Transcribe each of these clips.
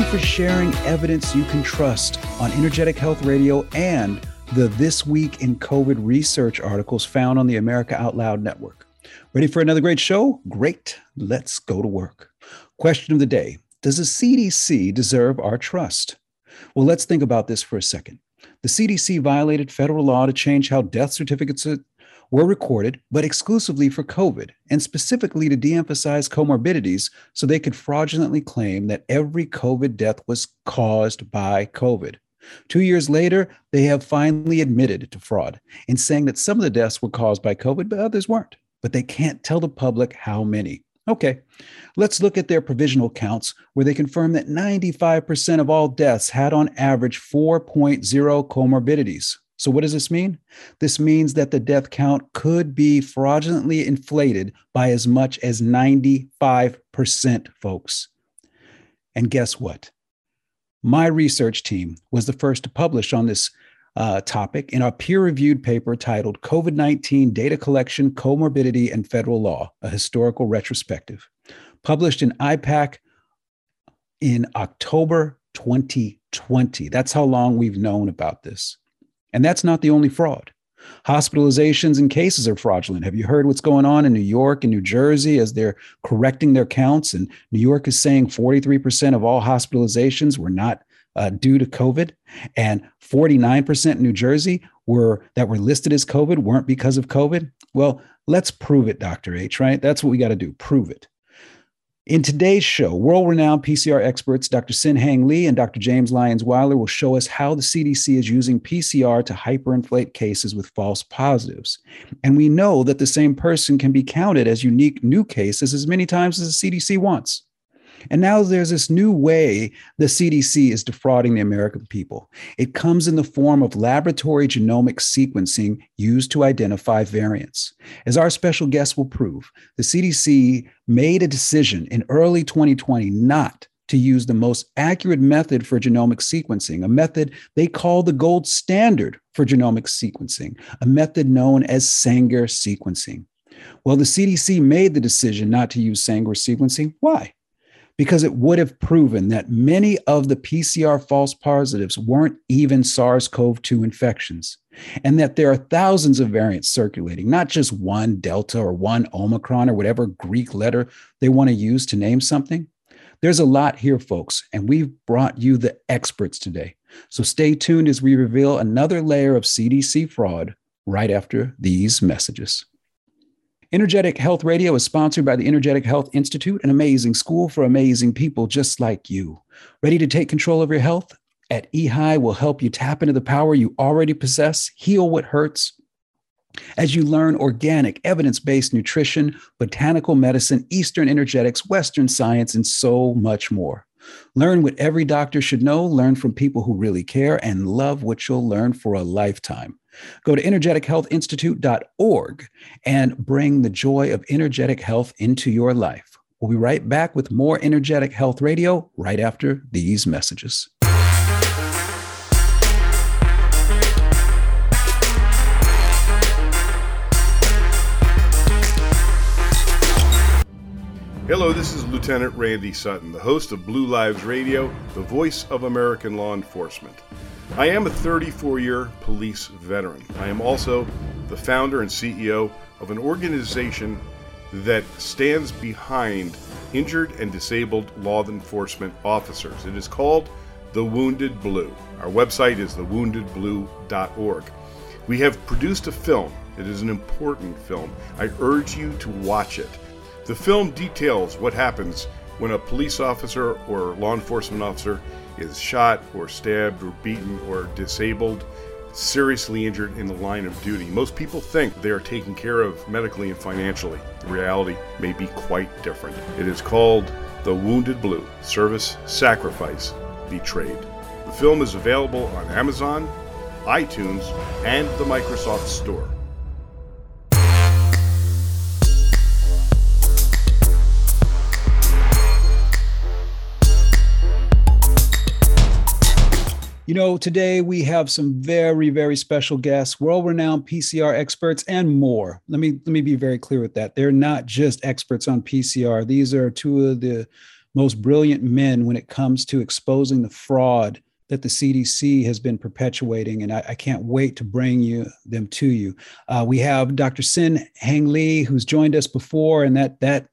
You for sharing evidence you can trust on Energetic Health Radio and the This Week in COVID research articles found on the America Out Loud network. Ready for another great show? Great. Let's go to work. Question of the day Does the CDC deserve our trust? Well, let's think about this for a second. The CDC violated federal law to change how death certificates were recorded, but exclusively for COVID, and specifically to de emphasize comorbidities so they could fraudulently claim that every COVID death was caused by COVID. Two years later, they have finally admitted to fraud in saying that some of the deaths were caused by COVID, but others weren't. But they can't tell the public how many. Okay, let's look at their provisional counts where they confirm that 95% of all deaths had on average 4.0 comorbidities. So, what does this mean? This means that the death count could be fraudulently inflated by as much as 95%, folks. And guess what? My research team was the first to publish on this uh, topic in our peer reviewed paper titled COVID 19 Data Collection, Comorbidity, and Federal Law, a historical retrospective, published in IPAK in October 2020. That's how long we've known about this. And that's not the only fraud. Hospitalizations and cases are fraudulent. Have you heard what's going on in New York and New Jersey as they're correcting their counts? And New York is saying 43% of all hospitalizations were not uh, due to COVID, and 49% in New Jersey were that were listed as COVID weren't because of COVID. Well, let's prove it, Dr. H, right? That's what we got to do prove it. In today's show, world renowned PCR experts Dr. Sin Hang Lee and Dr. James Lyons Weiler will show us how the CDC is using PCR to hyperinflate cases with false positives. And we know that the same person can be counted as unique new cases as many times as the CDC wants. And now there's this new way the CDC is defrauding the American people. It comes in the form of laboratory genomic sequencing used to identify variants. As our special guest will prove, the CDC made a decision in early 2020 not to use the most accurate method for genomic sequencing, a method they call the gold standard for genomic sequencing, a method known as Sanger sequencing. Well, the CDC made the decision not to use Sanger sequencing. Why? Because it would have proven that many of the PCR false positives weren't even SARS CoV 2 infections, and that there are thousands of variants circulating, not just one Delta or one Omicron or whatever Greek letter they want to use to name something. There's a lot here, folks, and we've brought you the experts today. So stay tuned as we reveal another layer of CDC fraud right after these messages. Energetic Health Radio is sponsored by the Energetic Health Institute, an amazing school for amazing people just like you. Ready to take control of your health? At EHI, will help you tap into the power you already possess, heal what hurts, as you learn organic, evidence based nutrition, botanical medicine, Eastern energetics, Western science, and so much more. Learn what every doctor should know, learn from people who really care, and love what you'll learn for a lifetime. Go to energetichealthinstitute.org and bring the joy of energetic health into your life. We'll be right back with more Energetic Health Radio right after these messages. Hello, this is Lieutenant Randy Sutton, the host of Blue Lives Radio, the voice of American law enforcement. I am a 34 year police veteran. I am also the founder and CEO of an organization that stands behind injured and disabled law enforcement officers. It is called The Wounded Blue. Our website is thewoundedblue.org. We have produced a film. It is an important film. I urge you to watch it. The film details what happens when a police officer or law enforcement officer is shot or stabbed or beaten or disabled seriously injured in the line of duty. Most people think they are taken care of medically and financially. The reality may be quite different. It is called The Wounded Blue Service, Sacrifice, Betrayed. The film is available on Amazon, iTunes, and the Microsoft Store. You know, today we have some very, very special guests, world-renowned PCR experts, and more. Let me let me be very clear with that. They're not just experts on PCR. These are two of the most brilliant men when it comes to exposing the fraud that the CDC has been perpetuating, and I, I can't wait to bring you them to you. Uh, we have Dr. Sin Hang Lee, who's joined us before, and that that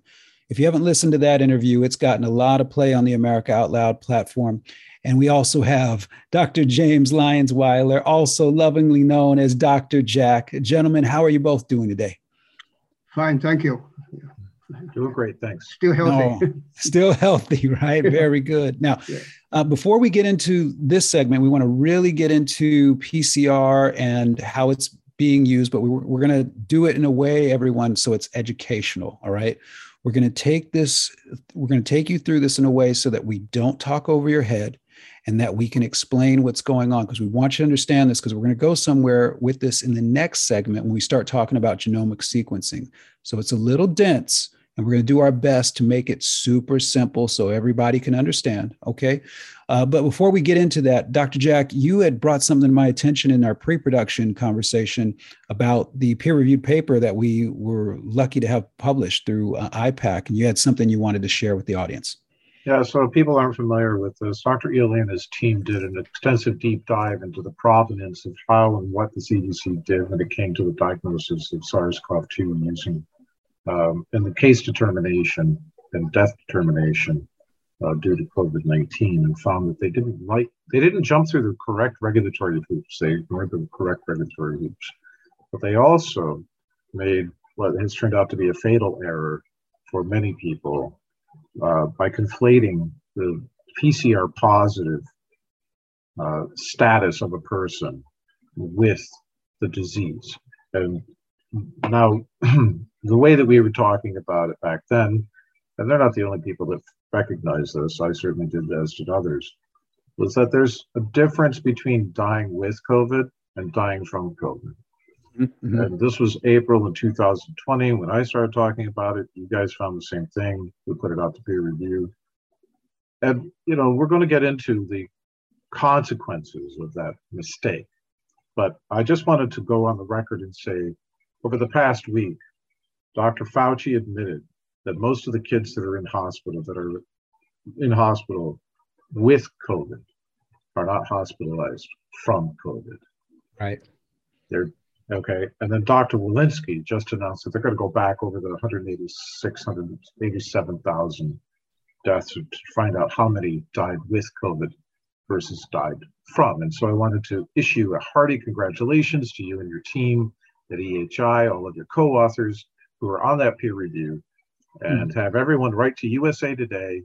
if you haven't listened to that interview, it's gotten a lot of play on the America Out Loud platform. And we also have Dr. James Lyons Weiler, also lovingly known as Dr. Jack. Gentlemen, how are you both doing today? Fine, thank you. Doing great, thanks. Still healthy. No, still healthy, right? Very good. Now, uh, before we get into this segment, we want to really get into PCR and how it's being used, but we, we're going to do it in a way, everyone, so it's educational. All right. We're going to take this, we're going to take you through this in a way so that we don't talk over your head and that we can explain what's going on because we want you to understand this because we're going to go somewhere with this in the next segment when we start talking about genomic sequencing. So it's a little dense and we're going to do our best to make it super simple so everybody can understand. Okay. Uh, but before we get into that, Dr. Jack, you had brought something to my attention in our pre production conversation about the peer reviewed paper that we were lucky to have published through uh, IPAK. And you had something you wanted to share with the audience. Yeah, so people aren't familiar with this, Dr. Ely and his team did an extensive deep dive into the provenance of how and what the CDC did when it came to the diagnosis of SARS-CoV-2 and using um, in the case determination and death determination uh, due to COVID-19, and found that they didn't like they didn't jump through the correct regulatory hoops. They ignored the correct regulatory hoops, but they also made what has turned out to be a fatal error for many people uh, by conflating the PCR positive uh, status of a person with the disease. And now, the way that we were talking about it back then, and they're not the only people that recognize this, I certainly did, as did others, was that there's a difference between dying with COVID and dying from COVID. Mhm. And this was April of 2020 when I started talking about it. You guys found the same thing. We put it out to peer review. And, you know, we're going to get into the consequences of that mistake. But I just wanted to go on the record and say over the past week, Dr. Fauci admitted that most of the kids that are in hospital, that are in hospital with COVID, are not hospitalized from COVID. Right. They're okay. And then Dr. Walensky just announced that they're going to go back over the 186, 187,000 deaths to find out how many died with COVID versus died from. And so I wanted to issue a hearty congratulations to you and your team at EHI, all of your co-authors who are on that peer review, and have everyone write to USA Today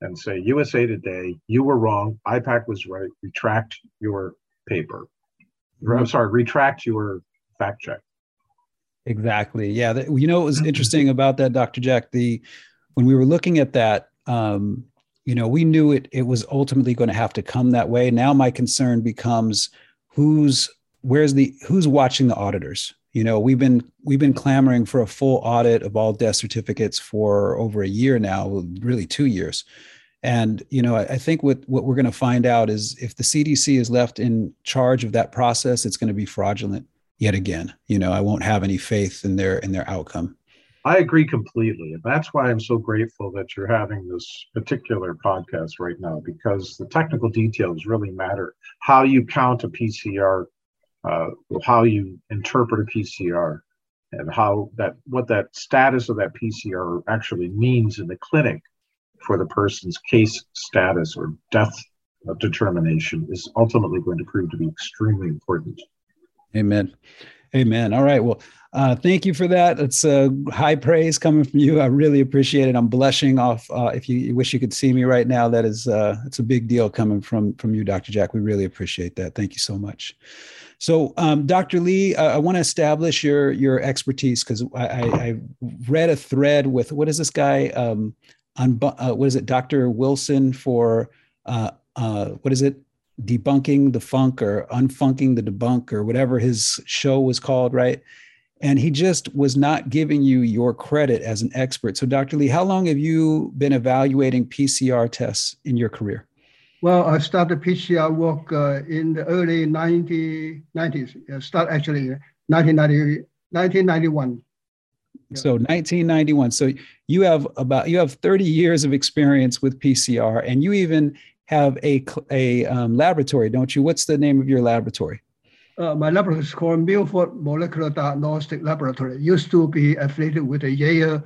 and say, USA Today, you were wrong. IPAK was right. Retract your paper. I'm mm-hmm. sorry, retract your fact check. Exactly. Yeah. You know, what was interesting about that, Dr. Jack, the, when we were looking at that, um, you know, we knew it, it was ultimately going to have to come that way. Now my concern becomes who's, where's the, who's watching the auditors? You know, we've been, we've been clamoring for a full audit of all death certificates for over a year now, really two years. And, you know, I, I think what, what we're going to find out is if the CDC is left in charge of that process, it's going to be fraudulent yet again. You know, I won't have any faith in their, in their outcome. I agree completely. And that's why I'm so grateful that you're having this particular podcast right now, because the technical details really matter. How you count a PCR, uh, how you interpret a PCR, and how that what that status of that PCR actually means in the clinic for the person's case status or death determination is ultimately going to prove to be extremely important. Amen. Amen. All right. Well, uh, thank you for that. It's uh, high praise coming from you. I really appreciate it. I'm blushing off. Uh, if you, you wish you could see me right now, that is uh, it's a big deal coming from from you, Dr. Jack. We really appreciate that. Thank you so much. So, um, Dr. Lee, uh, I want to establish your your expertise because I, I, I, read a thread with what is this guy um, on uh, what is it, Dr. Wilson for uh, uh, what is it, debunking the funk or unfunking the debunk or whatever his show was called, right? And he just was not giving you your credit as an expert. So, Dr. Lee, how long have you been evaluating PCR tests in your career? Well, I started PCR work uh, in the early 1990s. I start actually 1990, 1991. Yeah. So 1991. So you have about you have 30 years of experience with PCR, and you even have a a um, laboratory, don't you? What's the name of your laboratory? Uh, my laboratory is called Milford Molecular Diagnostic Laboratory. It used to be affiliated with the Yale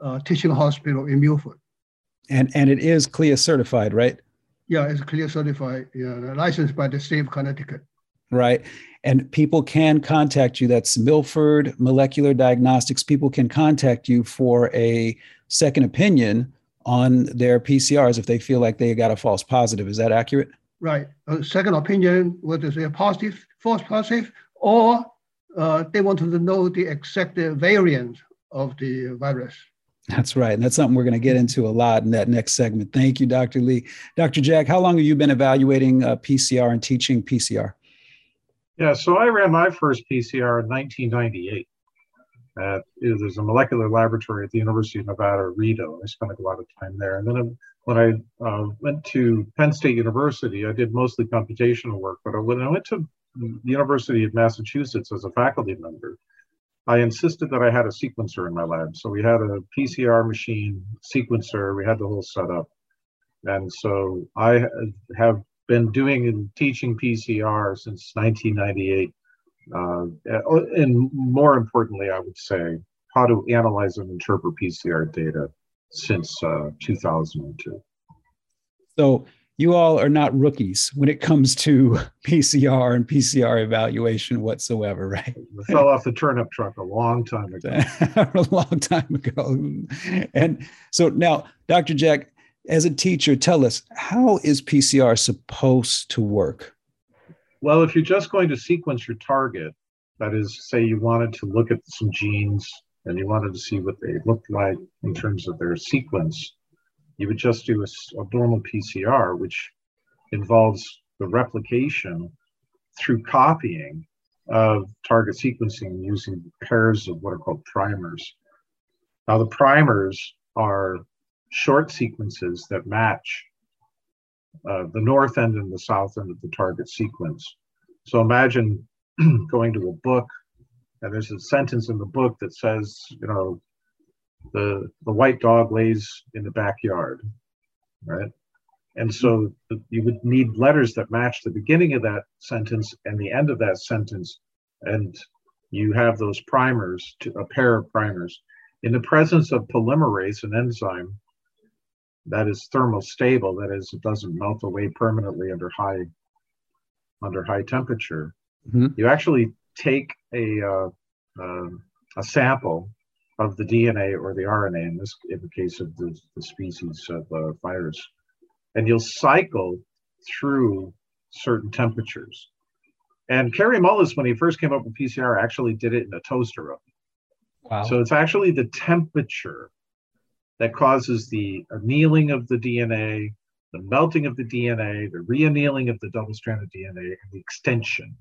uh, Teaching Hospital in Milford. And and it is CLIA certified, right? Yeah, it's CLIA certified, yeah, licensed by the state of Connecticut. Right. And people can contact you. That's Milford Molecular Diagnostics. People can contact you for a second opinion on their PCRs if they feel like they got a false positive. Is that accurate? Right. A second opinion, whether they're positive, false positive, or uh, they want to know the exact variant of the virus. That's right. And that's something we're going to get into a lot in that next segment. Thank you, Dr. Lee. Dr. Jack, how long have you been evaluating uh, PCR and teaching PCR? Yeah, so I ran my first PCR in 1998. At, there's a molecular laboratory at the University of Nevada, Reno. I spent a lot of time there. And then when I uh, went to Penn State University, I did mostly computational work. But when I went to the University of Massachusetts as a faculty member, I insisted that I had a sequencer in my lab. So we had a PCR machine, sequencer, we had the whole setup. And so I have been doing and teaching PCR since 1998. Uh, and more importantly, I would say how to analyze and interpret PCR data since uh, 2002. So you all are not rookies when it comes to PCR and PCR evaluation whatsoever, right? We fell off the turnip truck a long time ago. a long time ago. And so now, Dr. Jack, as a teacher, tell us how is PCR supposed to work? Well, if you're just going to sequence your target, that is, say you wanted to look at some genes and you wanted to see what they looked like in terms of their sequence, you would just do a, a normal PCR, which involves the replication through copying of target sequencing using pairs of what are called primers. Now, the primers are short sequences that match uh, the north end and the south end of the target sequence. So imagine going to a book and there's a sentence in the book that says, you know, the the white dog lays in the backyard, right? And so you would need letters that match the beginning of that sentence and the end of that sentence, and you have those primers, to, a pair of primers. In the presence of polymerase, an enzyme that is thermostable, that is, it doesn't melt away permanently under high under high temperature. Mm-hmm. You actually take a uh, uh, a sample of the DNA or the RNA in this in the case of the, the species of uh, virus, and you'll cycle through certain temperatures. And Kary Mullis, when he first came up with PCR, actually did it in a toaster oven. Wow. So it's actually the temperature that causes the annealing of the DNA, the melting of the DNA, the reannealing of the double-stranded DNA, and the extension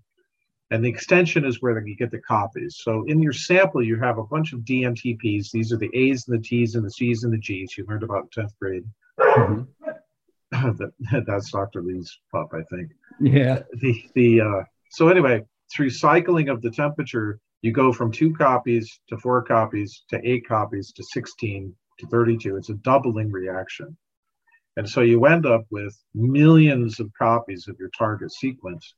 and the extension is where you get the copies. So in your sample, you have a bunch of DNTPs. These are the A's and the T's and the C's and the G's you learned about in 10th grade. Mm-hmm. that, that's Dr. Lee's pup, I think. Yeah. The, the, uh, so anyway, through cycling of the temperature, you go from two copies to four copies to eight copies to 16 to 32. It's a doubling reaction. And so you end up with millions of copies of your target sequence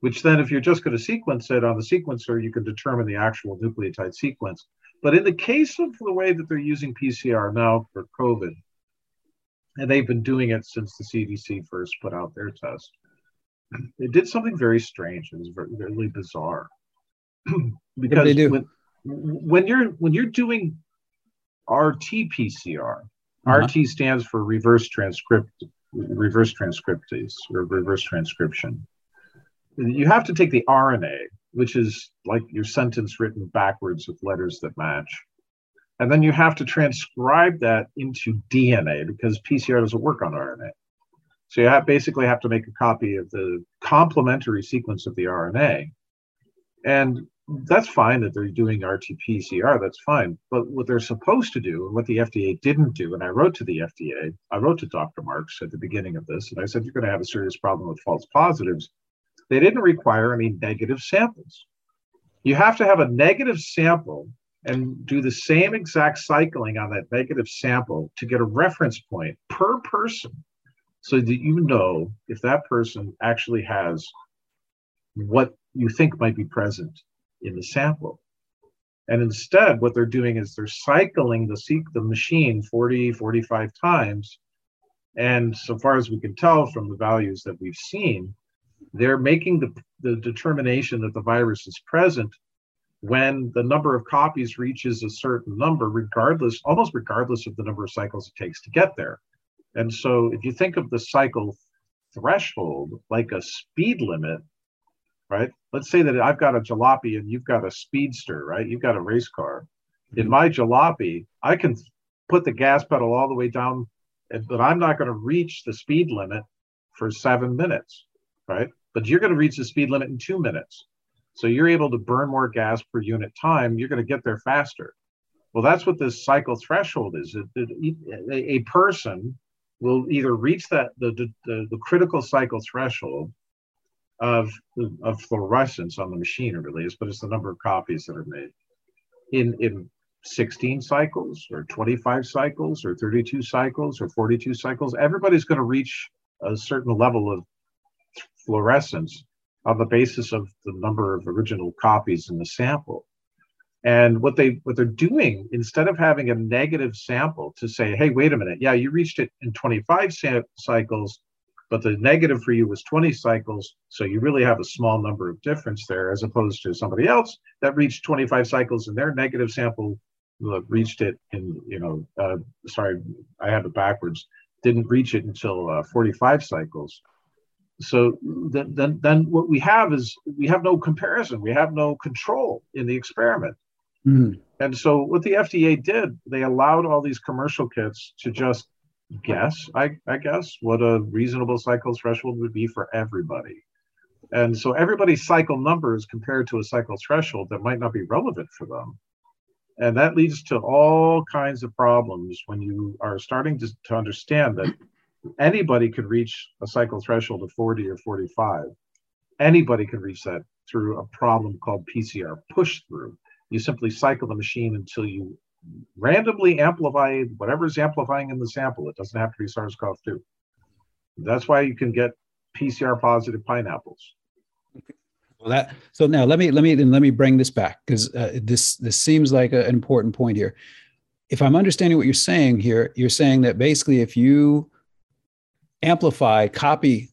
which then if you're just going to sequence it on the sequencer, you can determine the actual nucleotide sequence. But in the case of the way that they're using PCR now for COVID, and they've been doing it since the CDC first put out their test, it did something very strange. It was very, really bizarre. because when, when you're when you're doing RT-PCR, uh-huh. RT stands for reverse transcript reverse transcriptase or reverse transcription you have to take the RNA, which is like your sentence written backwards with letters that match. And then you have to transcribe that into DNA because PCR doesn't work on RNA. So you have basically have to make a copy of the complementary sequence of the RNA. And that's fine that they're doing RT-PCR, that's fine. But what they're supposed to do, and what the FDA didn't do, and I wrote to the FDA, I wrote to Dr. Marks at the beginning of this, and I said, you're going to have a serious problem with false positives. They didn't require any negative samples. You have to have a negative sample and do the same exact cycling on that negative sample to get a reference point per person so that you know if that person actually has what you think might be present in the sample. And instead, what they're doing is they're cycling the, the machine 40, 45 times. And so far as we can tell from the values that we've seen, they're making the, the determination that the virus is present when the number of copies reaches a certain number, regardless, almost regardless of the number of cycles it takes to get there. And so if you think of the cycle threshold like a speed limit, right? Let's say that I've got a jalopy and you've got a speedster, right? You've got a race car. In mm-hmm. my jalopy, I can put the gas pedal all the way down, but I'm not going to reach the speed limit for seven minutes, right? But you're going to reach the speed limit in two minutes. So you're able to burn more gas per unit time. You're going to get there faster. Well, that's what this cycle threshold is. A person will either reach that the, the, the critical cycle threshold of, of fluorescence on the machine, it really is, but it's the number of copies that are made in, in 16 cycles or 25 cycles or 32 cycles or 42 cycles. Everybody's going to reach a certain level of fluorescence on the basis of the number of original copies in the sample. And what they what they're doing instead of having a negative sample to say, hey, wait a minute, yeah, you reached it in 25 sa- cycles, but the negative for you was 20 cycles, so you really have a small number of difference there, as opposed to somebody else that reached 25 cycles and their negative sample reached it in, you know, uh, sorry, I have it backwards, didn't reach it until uh, 45 cycles so then, then, then what we have is we have no comparison we have no control in the experiment Mm. And so what the FDA did, they allowed all these commercial kits to just guess, I, I guess, what a reasonable cycle threshold would be for everybody. And so everybody's cycle numbers compared to a cycle threshold that might not be relevant for them. And that leads to all kinds of problems when you are starting to, to understand that anybody could reach a cycle threshold of 40 or 45. Anybody can reach that through a problem called PCR push through you simply cycle the machine until you randomly amplify whatever is amplifying in the sample. It doesn't have to be SARS-CoV-2. That's why you can get PCR positive pineapples. Well, that so now let me let me then let me bring this back because uh, this this seems like a, an important point here. If I'm understanding what you're saying here, you're saying that basically if you amplify, copy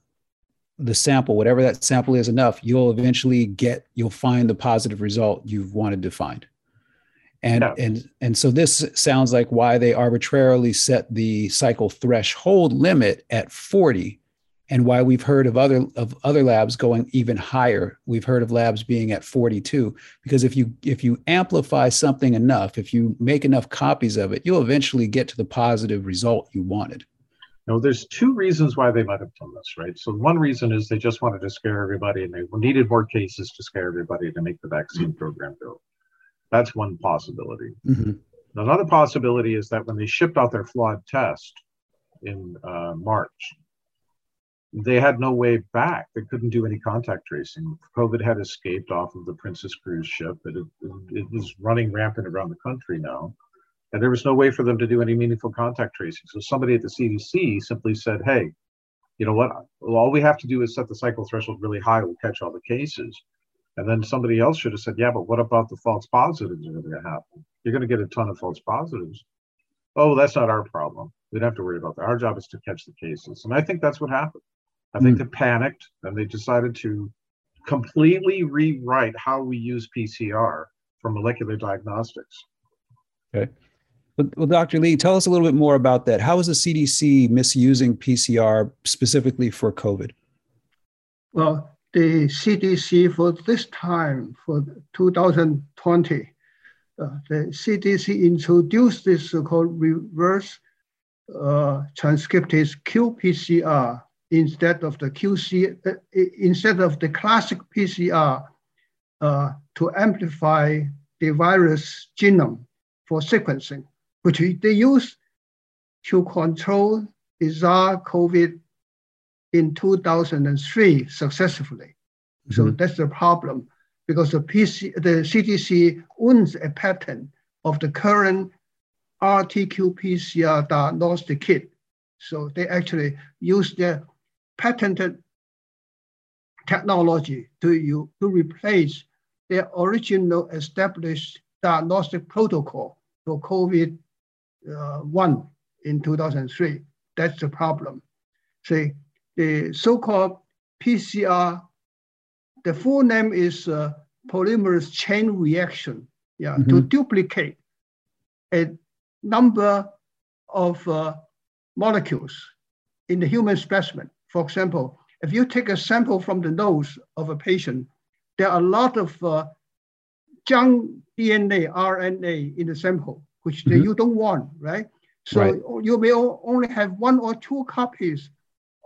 the sample, whatever that sample is enough, you'll eventually get, you'll find the positive result you've wanted to find. And, yeah. and, and so this sounds like why they arbitrarily set the cycle threshold limit at 40 and why we've heard of other of other labs going even higher we've heard of labs being at 42 because if you if you amplify something enough if you make enough copies of it you'll eventually get to the positive result you wanted now, there's two reasons why they might have done this, right? So one reason is they just wanted to scare everybody and they needed more cases to scare everybody to make the vaccine program go. That's one possibility. Mm-hmm. Another possibility is that when they shipped out their flawed test in uh, March, they had no way back. They couldn't do any contact tracing. COVID had escaped off of the Princess cruise ship. It, it, it was running rampant around the country now. And there was no way for them to do any meaningful contact tracing. So somebody at the CDC simply said, hey, you know what? All we have to do is set the cycle threshold really high. We'll catch all the cases. And then somebody else should have said, yeah, but what about the false positives that are going to happen? You're going to get a ton of false positives. Oh, that's not our problem. We don't have to worry about that. Our job is to catch the cases. And I think that's what happened. I think mm. they panicked and they decided to completely rewrite how we use PCR for molecular diagnostics. Okay. Well, Dr. Lee, tell us a little bit more about that. How is the CDC misusing PCR specifically for COVID? Well, the CDC for this time, for 2020, uh, the CDC introduced this so-called reverse uh, transcriptase qPCR instead of the QC, uh, instead of the classic PCR uh, to amplify the virus genome for sequencing, which they use to control the SARS-CoV in 2003 successfully. Mm-hmm. So that's the problem because the, PC, the CDC owns a patent of the current RT-qPCR diagnostic kit. So they actually use their patented technology to, you, to replace their original established diagnostic protocol for COVID-1 uh, in 2003. That's the problem. See, the so-called PCR, the full name is uh, polymerase chain reaction, yeah, mm-hmm. to duplicate a number of uh, molecules in the human specimen. For example, if you take a sample from the nose of a patient, there are a lot of uh, junk DNA, RNA in the sample, which mm-hmm. you don't want, right? So right. you may only have one or two copies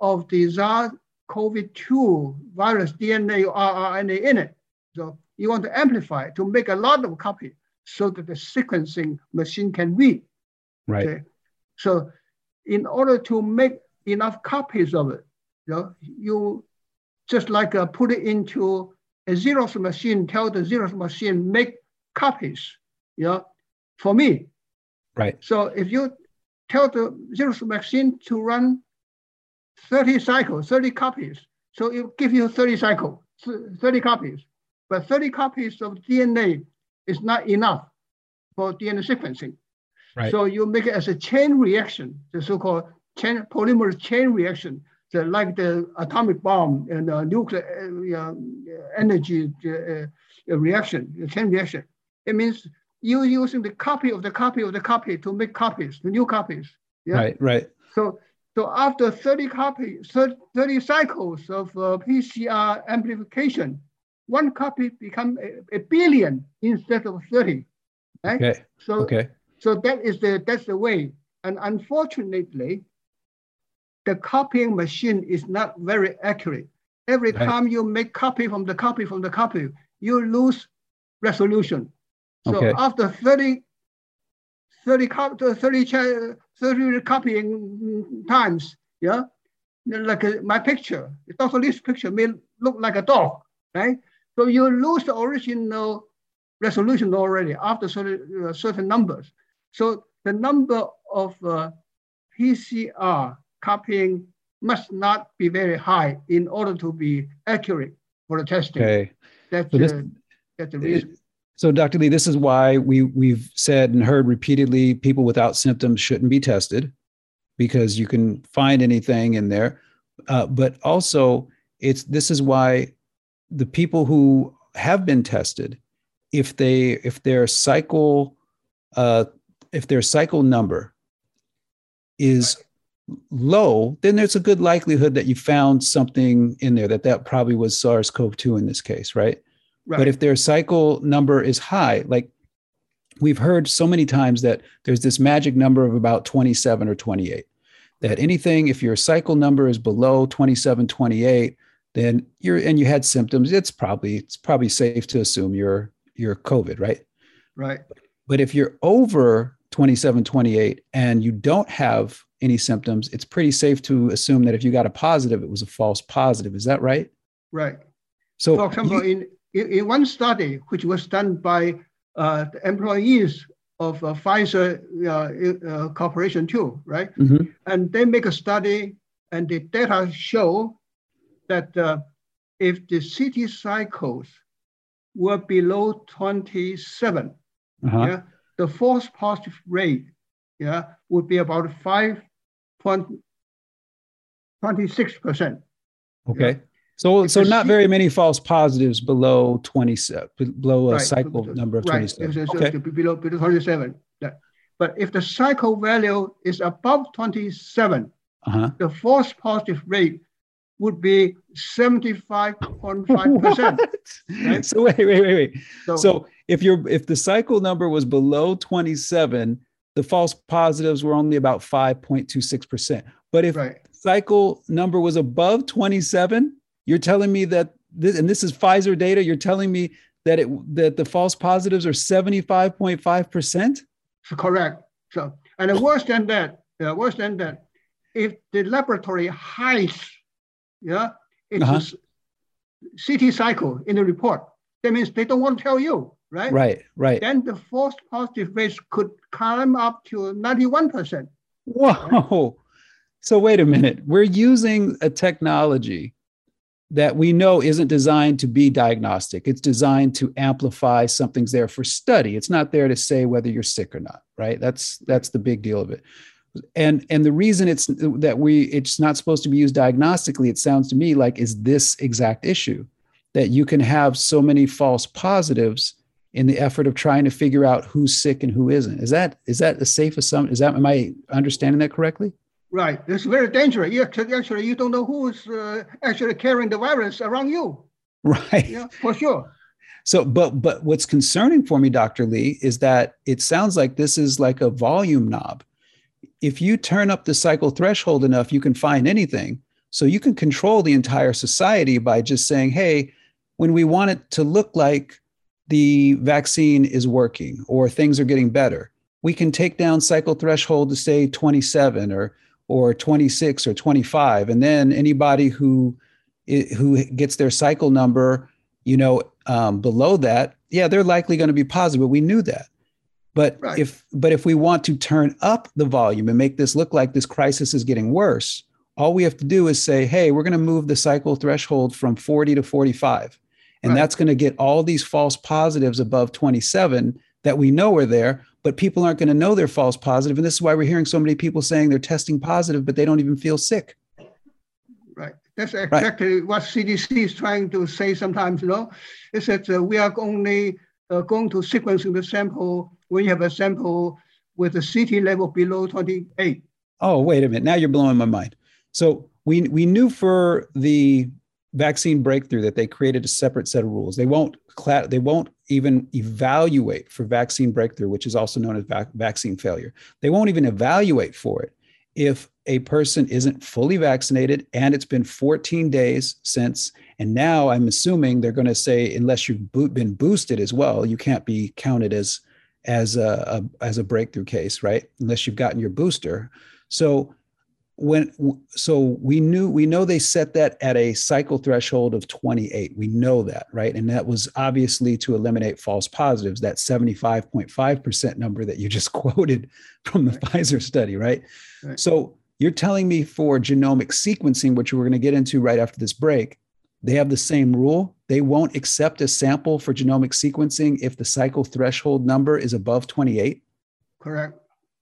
of the SARS-CoV-2 virus DNA or RNA in it. So you want to amplify to make a lot of copies so that the sequencing machine can read. Right. Okay? So in order to make enough copies of it, you, know, you just like uh, put it into a Xerox machine, tell the Xerox machine make copies, you know, for me. Right. So if you tell the Xerox machine to run 30 cycles, 30 copies, so it gives you 30 cycles, 30 copies. But 30 copies of DNA is not enough for DNA sequencing. Right. So you make it as a chain reaction, the so-called chain, polymerase chain reaction, the, like the atomic bomb and the nuclear uh, energy uh, reaction, the chain reaction. It means you using the copy of the copy of the copy to make copies, the new copies. Yeah? Right, right. So, so after 30 copies, 30 cycles of uh, PCR amplification, one copy become a, a, billion instead of 30. Right? Okay. So, okay. so that is the that's the way. And unfortunately, the copying machine is not very accurate. Every right. time you make copy from the copy from the copy, you lose resolution. So okay. after 30, 30, 30, 30 copying times, yeah, like a, my picture, Dr. Lee's picture may look like a dog, right? So you lose the original resolution already after certain, uh, certain numbers. So the number of uh, PCR copying must not be very high in order to be accurate for the testing. Okay. That's, so this, uh, that's the reason. So, Dr. Lee, this is why we we've said and heard repeatedly people without symptoms shouldn't be tested because you can find anything in there. Uh, but also, it's this is why the people who have been tested, if they if their cycle uh, if their cycle number is low, then there's a good likelihood that you found something in there that that probably was SARS-CoV-2 in this case, right? Right? But if their cycle number is high, like we've heard so many times that there's this magic number of about 27 or 28 that anything if your cycle number is below 27 28 then you're and you had symptoms it's probably it's probably safe to assume you're you're covid right? Right. But if you're over 27 28 and you don't have any symptoms it's pretty safe to assume that if you got a positive it was a false positive. Is that right? Right. So for example you, in, in one study which was done by uh, the employees of uh, Pfizer uh, uh Corporation too, right? Mm-hmm. And they make a study, and the data show that uh, if the CT cycles were below 27, uh-huh. yeah, the false positive rate yeah, would be about 5.26%. Okay. Yeah. So, so not very many false positives below 27, below a right. cycle number of right. 27. Okay. Below, below 27. Yeah. But if the cycle value is above 27, uh-huh. the false positive rate would be 75.5%. Right? So wait, wait, wait, wait. So, so if you're if the cycle number was below 27, the false positives were only about 5.26%. But if right. cycle number was above 27, you're telling me that this, and this is Pfizer data, you're telling me that it that the false positives are 75.5%? Correct. So and worse than that, worse than that, if the laboratory hides, yeah, it's uh-huh. CT cycle in the report, that means they don't want to tell you, right? Right, right. Then the false positive rates could climb up to 91%. Whoa. Right? So wait a minute. We're using a technology that we know isn't designed to be diagnostic. It's designed to amplify something's there for study. It's not there to say whether you're sick or not, right? That's that's the big deal of it. And and the reason it's that we it's not supposed to be used diagnostically, it sounds to me like is this exact issue that you can have so many false positives in the effort of trying to figure out who's sick and who isn't. Is that is that a safe assumption? Is that am I understanding that correctly? Right. It's very dangerous. You actually, you don't know who's uh, actually carrying the virus around you. Right. Yeah, for sure. So, but but what's concerning for me, Dr. Lee, is that it sounds like this is like a volume knob. If you turn up the cycle threshold enough, you can find anything. So you can control the entire society by just saying, hey, when we want it to look like the vaccine is working or things are getting better, we can take down cycle threshold to say 27 or or 26 or 25 and then anybody who who gets their cycle number you know um, below that yeah they're likely going to be positive we knew that but right. if but if we want to turn up the volume and make this look like this crisis is getting worse all we have to do is say hey we're going to move the cycle threshold from 40 to 45 and right. that's going to get all these false positives above 27 that we know are there but people aren't going to know they're false positive. And this is why we're hearing so many people saying they're testing positive, but they don't even feel sick. Right. That's exactly right. what CDC is trying to say sometimes, you know, is that uh, we are only uh, going to sequencing the sample when you have a sample with a CT level below 28. Oh, wait a minute. Now you're blowing my mind. So we, we knew for the vaccine breakthrough that they created a separate set of rules. They won't they won't even evaluate for vaccine breakthrough, which is also known as vac- vaccine failure. They won't even evaluate for it if a person isn't fully vaccinated and it's been 14 days since. And now I'm assuming they're going to say unless you've been boosted as well, you can't be counted as as a, a as a breakthrough case, right? Unless you've gotten your booster. So when so we knew we know they set that at a cycle threshold of 28 we know that right? And that was obviously to eliminate false positives that 75.5% number that you just quoted from the right. pfizer study right? right. So you're telling me for genomic sequencing which we're going to get into right after this break they have the same rule? They won't accept a sample for genomic sequencing if the cycle threshold number is above 28 correct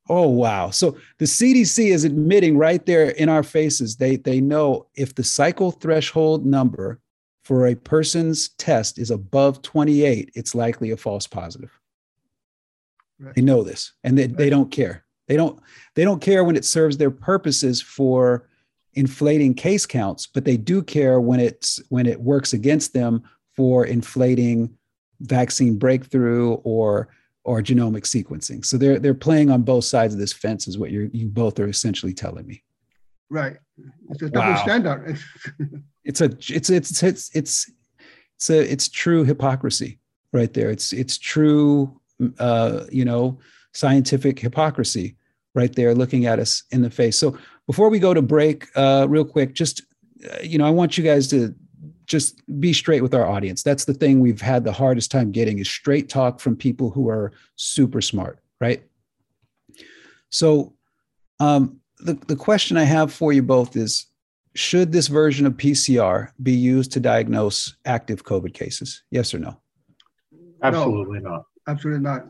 Oh wow. So the CDC is admitting right there in our faces they they know if the cycle threshold number for a person's test is above 28, it's likely a false positive. Right. They know this and they, right. they don't care. They don't they don't care when it serves their purposes for inflating case counts, but they do care when it's when it works against them for inflating vaccine breakthrough or or genomic sequencing. So they're they're playing on both sides of this fence, is what you you both are essentially telling me. Right. It's a double wow. standard. it's a it's it's it's it's it's a it's true hypocrisy right there. It's it's true uh, you know scientific hypocrisy right there looking at us in the face. So before we go to break, uh, real quick, just uh, you know, I want you guys to just be straight with our audience. That's the thing we've had the hardest time getting is straight talk from people who are super smart, right? So, um, the, the question I have for you both is Should this version of PCR be used to diagnose active COVID cases? Yes or no? Absolutely no, not. Absolutely not.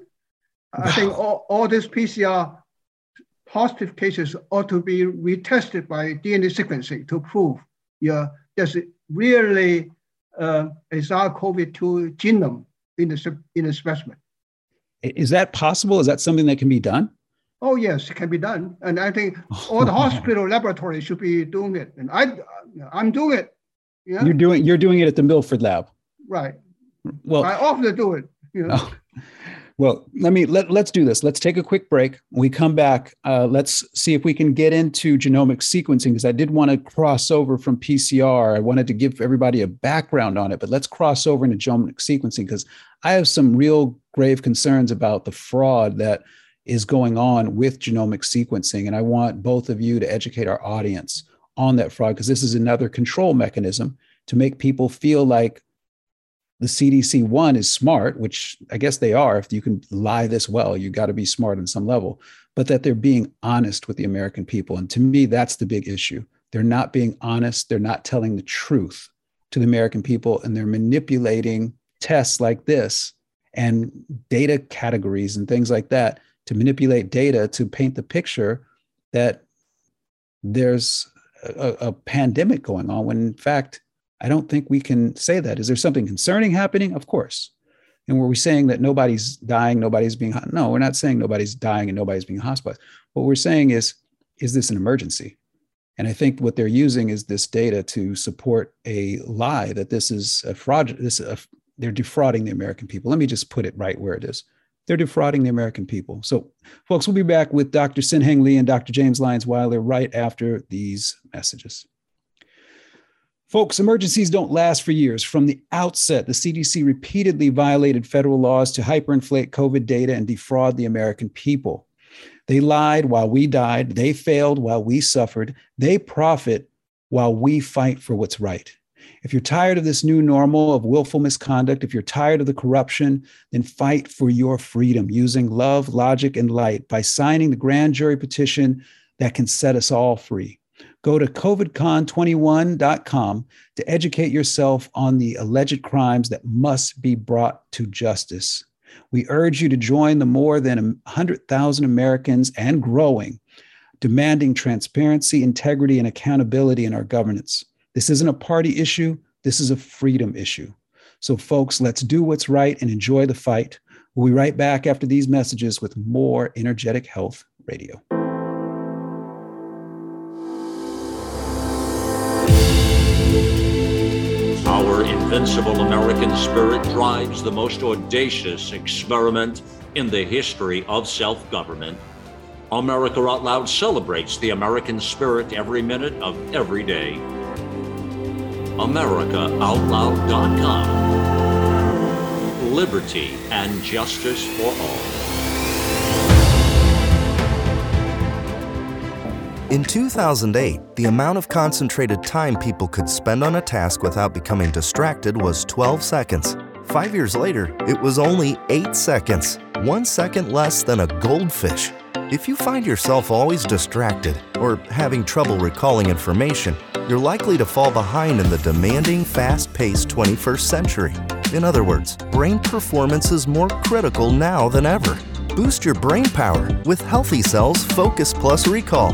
I think all, all these PCR positive cases ought to be retested by DNA sequencing to prove yeah, there's really uh, a SARS-CoV-2 genome in the, in the specimen. Is that possible? Is that something that can be done? Oh yes, it can be done, and I think all the hospital laboratories should be doing it, and I, I'm doing it. Yeah? You're doing you're doing it at the Milford Lab. Right. Well, I often do it. You know? Oh. Well, let me let let's do this. Let's take a quick break. When we come back, uh, let's see if we can get into genomic sequencing because I did want to cross over from PCR. I wanted to give everybody a background on it, but let's cross over into genomic sequencing because I have some real grave concerns about the fraud that is going on with genomic sequencing, and I want both of you to educate our audience on that fraud because this is another control mechanism to make people feel like the CDC one is smart, which I guess they are. If you can lie this well, you got to be smart on some level, but that they're being honest with the American people. And to me, that's the big issue. They're not being honest. They're not telling the truth to the American people, and they're manipulating tests like this and data categories and things like that to manipulate data to paint the picture that there's a, a pandemic going on when in fact I don't think we can say that. Is there something concerning happening? Of course. And were we saying that nobody's dying, nobody's being no, we're not saying nobody's dying and nobody's being hospitalized. What we're saying is, is this an emergency? And I think what they're using is this data to support a lie that this is a fraud. This a, they're defrauding the American people. Let me just put it right where it is. They're defrauding the American people. So, folks, we'll be back with Dr. Heng Lee and Dr. James Lyons Weiler right after these messages. Folks, emergencies don't last for years. From the outset, the CDC repeatedly violated federal laws to hyperinflate COVID data and defraud the American people. They lied while we died. They failed while we suffered. They profit while we fight for what's right. If you're tired of this new normal of willful misconduct, if you're tired of the corruption, then fight for your freedom using love, logic, and light by signing the grand jury petition that can set us all free. Go to covidcon21.com to educate yourself on the alleged crimes that must be brought to justice. We urge you to join the more than 100,000 Americans and growing demanding transparency, integrity, and accountability in our governance. This isn't a party issue, this is a freedom issue. So, folks, let's do what's right and enjoy the fight. We'll be right back after these messages with more Energetic Health Radio. Invincible American spirit drives the most audacious experiment in the history of self government. America Out Loud celebrates the American spirit every minute of every day. AmericaOutloud.com. Liberty and justice for all. In 2008, the amount of concentrated time people could spend on a task without becoming distracted was 12 seconds. Five years later, it was only 8 seconds, one second less than a goldfish. If you find yourself always distracted or having trouble recalling information, you're likely to fall behind in the demanding, fast paced 21st century. In other words, brain performance is more critical now than ever. Boost your brain power with Healthy Cells Focus Plus Recall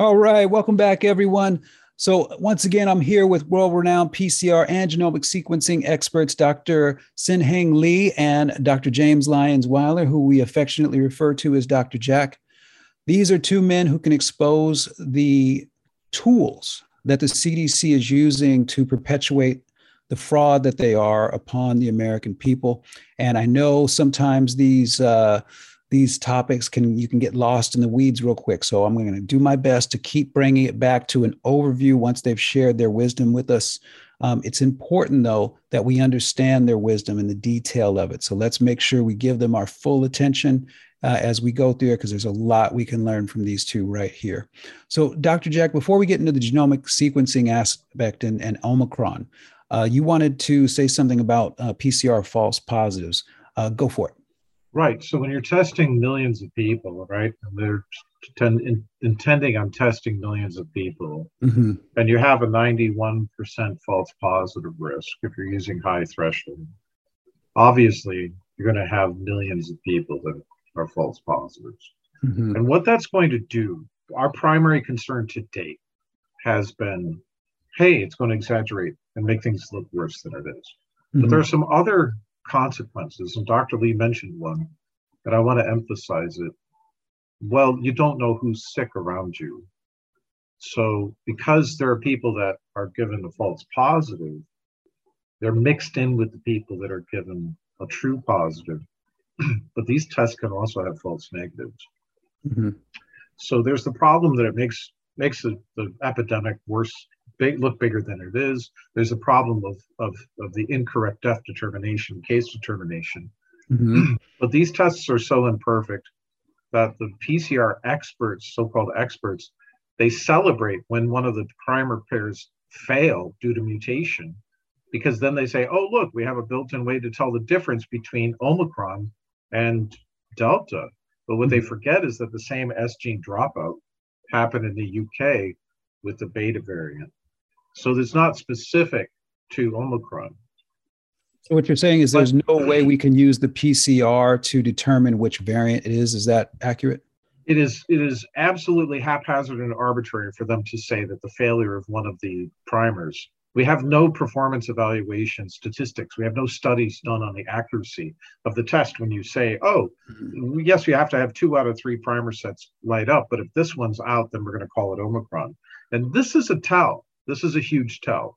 All right, welcome back, everyone. So, once again, I'm here with world renowned PCR and genomic sequencing experts, Dr. Sin Heng Lee and Dr. James Lyons Weiler, who we affectionately refer to as Dr. Jack. These are two men who can expose the tools that the CDC is using to perpetuate the fraud that they are upon the American people. And I know sometimes these, uh, these topics can you can get lost in the weeds real quick so i'm going to do my best to keep bringing it back to an overview once they've shared their wisdom with us um, it's important though that we understand their wisdom and the detail of it so let's make sure we give them our full attention uh, as we go through it because there's a lot we can learn from these two right here. So, Dr. Jack, before we get into the genomic sequencing aspect and, and Omicron, uh, you wanted to say something about uh, PCR false positives. Uh, go for it. Right. So when you're testing millions of people, right, and they're ten, in, intending on testing millions of people, mm-hmm. and you have a 91% false positive risk if you're using high threshold, obviously you're going to have millions of people that are false positives. Mm-hmm. And what that's going to do, our primary concern to date has been hey, it's going to exaggerate and make things look worse than it is. Mm-hmm. But there are some other consequences, and Dr. Lee mentioned one, and I want to emphasize it. Well, you don't know who's sick around you. So, because there are people that are given a false positive, they're mixed in with the people that are given a true positive. but these tests can also have false negatives. Mm-hmm. So there's the problem that it makes makes the, the epidemic worse big, look bigger than it is. There's a problem of, of, of the incorrect death determination, case determination. Mm-hmm. but these tests are so imperfect that the PCR experts, so-called experts, they celebrate when one of the primer pairs fail due to mutation, because then they say, "Oh, look, we have a built-in way to tell the difference between Omicron and Delta." But what mm-hmm. they forget is that the same S gene dropout happened in the UK with the beta variant. So it's not specific to Omicron. So what you're saying is there's no way we can use the PCR to determine which variant it is. Is that accurate? It is. It is absolutely haphazard and arbitrary for them to say that the failure of one of the primers. We have no performance evaluation statistics. We have no studies done on the accuracy of the test. When you say, "Oh, mm-hmm. yes, we have to have two out of three primer sets light up," but if this one's out, then we're going to call it Omicron. And this is a tell this is a huge tell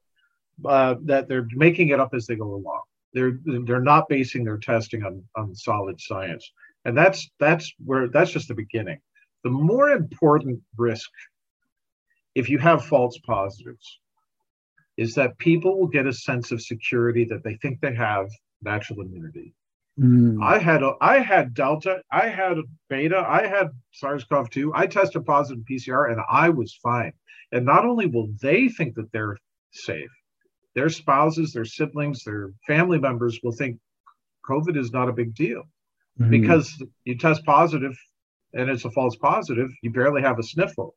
uh, that they're making it up as they go along. They're they're not basing their testing on on solid science, and that's that's where that's just the beginning. The more important risk, if you have false positives, is that people will get a sense of security that they think they have natural immunity. Mm. I had a, I had Delta, I had Beta, I had SARS-CoV-2. I tested positive PCR, and I was fine. And not only will they think that they're safe, their spouses, their siblings, their family members will think COVID is not a big deal mm-hmm. because you test positive and it's a false positive, you barely have a sniffle.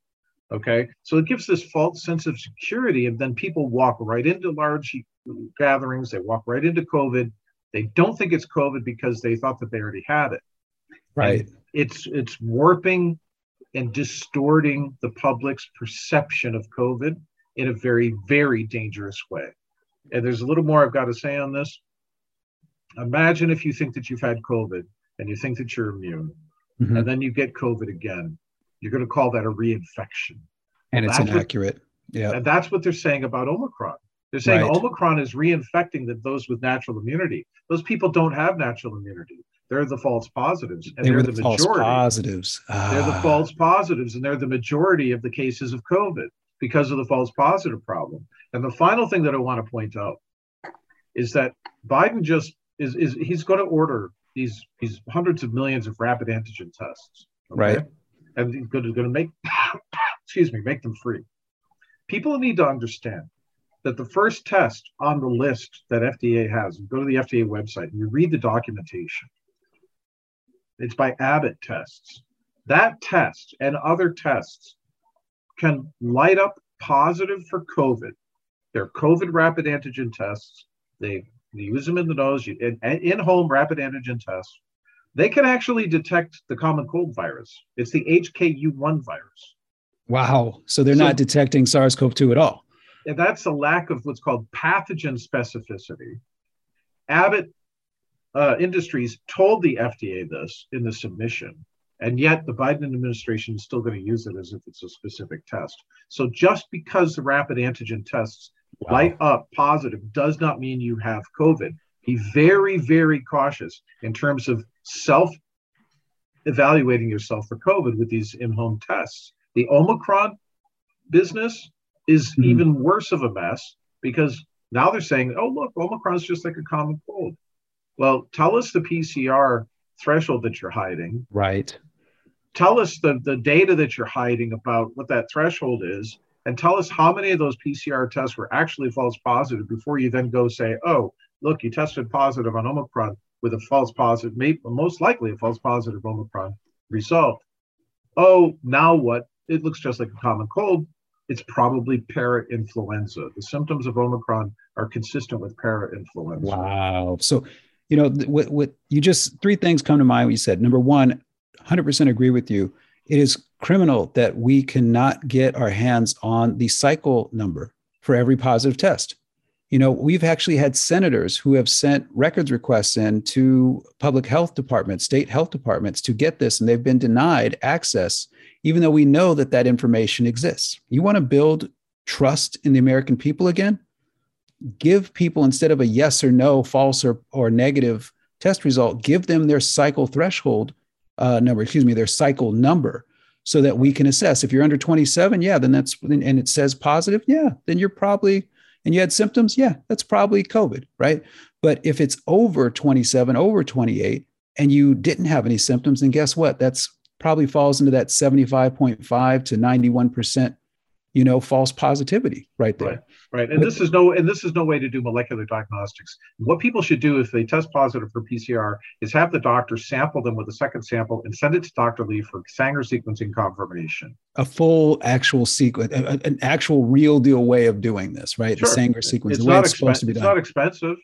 Okay. So it gives this false sense of security. And then people walk right into large gatherings, they walk right into COVID. They don't think it's COVID because they thought that they already had it. Right. And it's it's warping and distorting the public's perception of COVID in a very, very dangerous way. And there's a little more I've got to say on this. Imagine if you think that you've had COVID and you think that you're immune, mm-hmm. and then you get COVID again. You're going to call that a reinfection. And well, it's inaccurate. yeah. And that's what they're saying about Omicron. They're saying right. Omicron is reinfecting the, those with natural immunity. Those people don't have natural immunity. They're the false positives, and they are the, the majority. False positives. Ah. They're the ah. false positives, and they're the majority of the cases of COVID because of the false positive problem. And the final thing that I want to point out is that Biden just is is he's going to order these these hundreds of millions of rapid antigen tests, okay? right? And he's going to, going to make excuse me make them free. People need to understand that the first test on the list that FDA has, go to the FDA website and you read the documentation. It's by Abbott tests. That test and other tests can light up positive for COVID. They're COVID rapid antigen tests. They, they use them in the nose, in, in home rapid antigen tests. They can actually detect the common cold virus. It's the HKU1 virus. Wow. So they're so, not detecting SARS CoV 2 at all. That's a lack of what's called pathogen specificity. Abbott uh, industries told the FDA this in the submission, and yet the Biden administration is still going to use it as if it's a specific test. So just because the rapid antigen tests wow. light up positive does not mean you have COVID. Be very, very cautious in terms of self evaluating yourself for COVID with these in home tests. The Omicron business is mm-hmm. even worse of a mess because now they're saying, oh, look, Omicron is just like a common cold. Well, tell us the PCR threshold that you're hiding. Right. Tell us the, the data that you're hiding about what that threshold is, and tell us how many of those PCR tests were actually false positive before you then go say, oh, look, you tested positive on Omicron with a false positive, maybe, most likely a false positive Omicron result. Oh, now what? It looks just like a common cold. It's probably para-influenza. The symptoms of Omicron are consistent with para-influenza. Wow. So, you know, what, what you just three things come to mind. What you said. Number one, 100% agree with you. It is criminal that we cannot get our hands on the cycle number for every positive test. You know, we've actually had senators who have sent records requests in to public health departments, state health departments to get this, and they've been denied access, even though we know that that information exists. You want to build trust in the American people again? Give people, instead of a yes or no, false or, or negative test result, give them their cycle threshold uh, number, excuse me, their cycle number so that we can assess. If you're under 27, yeah, then that's, and it says positive, yeah, then you're probably and you had symptoms, yeah, that's probably COVID, right? But if it's over 27, over 28, and you didn't have any symptoms, then guess what? That's probably falls into that 75.5 to 91% you know false positivity right there. Right, right. and this is no and this is no way to do molecular diagnostics. What people should do if they test positive for pcr is have the doctor sample them with a second sample and send it to dr lee for sanger sequencing confirmation. A full actual sequence an actual real deal way of doing this right? Sure. the sanger sequence it's the way not it's supposed to be it's done. not expensive.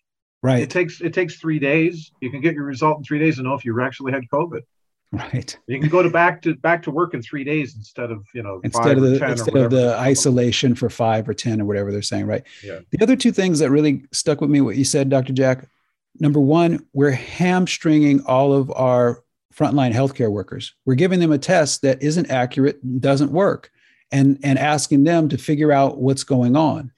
Right. It takes it takes three days. You can get your result in three days and know if you actually had covid Right. You can go to back to back to work in three days instead of you know instead of the instead of the isolation for five or ten or whatever they're saying. Right. Yeah. The other two things that really stuck with me, what you said, Dr. Jack. Number one, we're hamstringing all of our frontline healthcare workers. We're giving them a test that isn't accurate, doesn't work, and and asking them to figure out what's going on.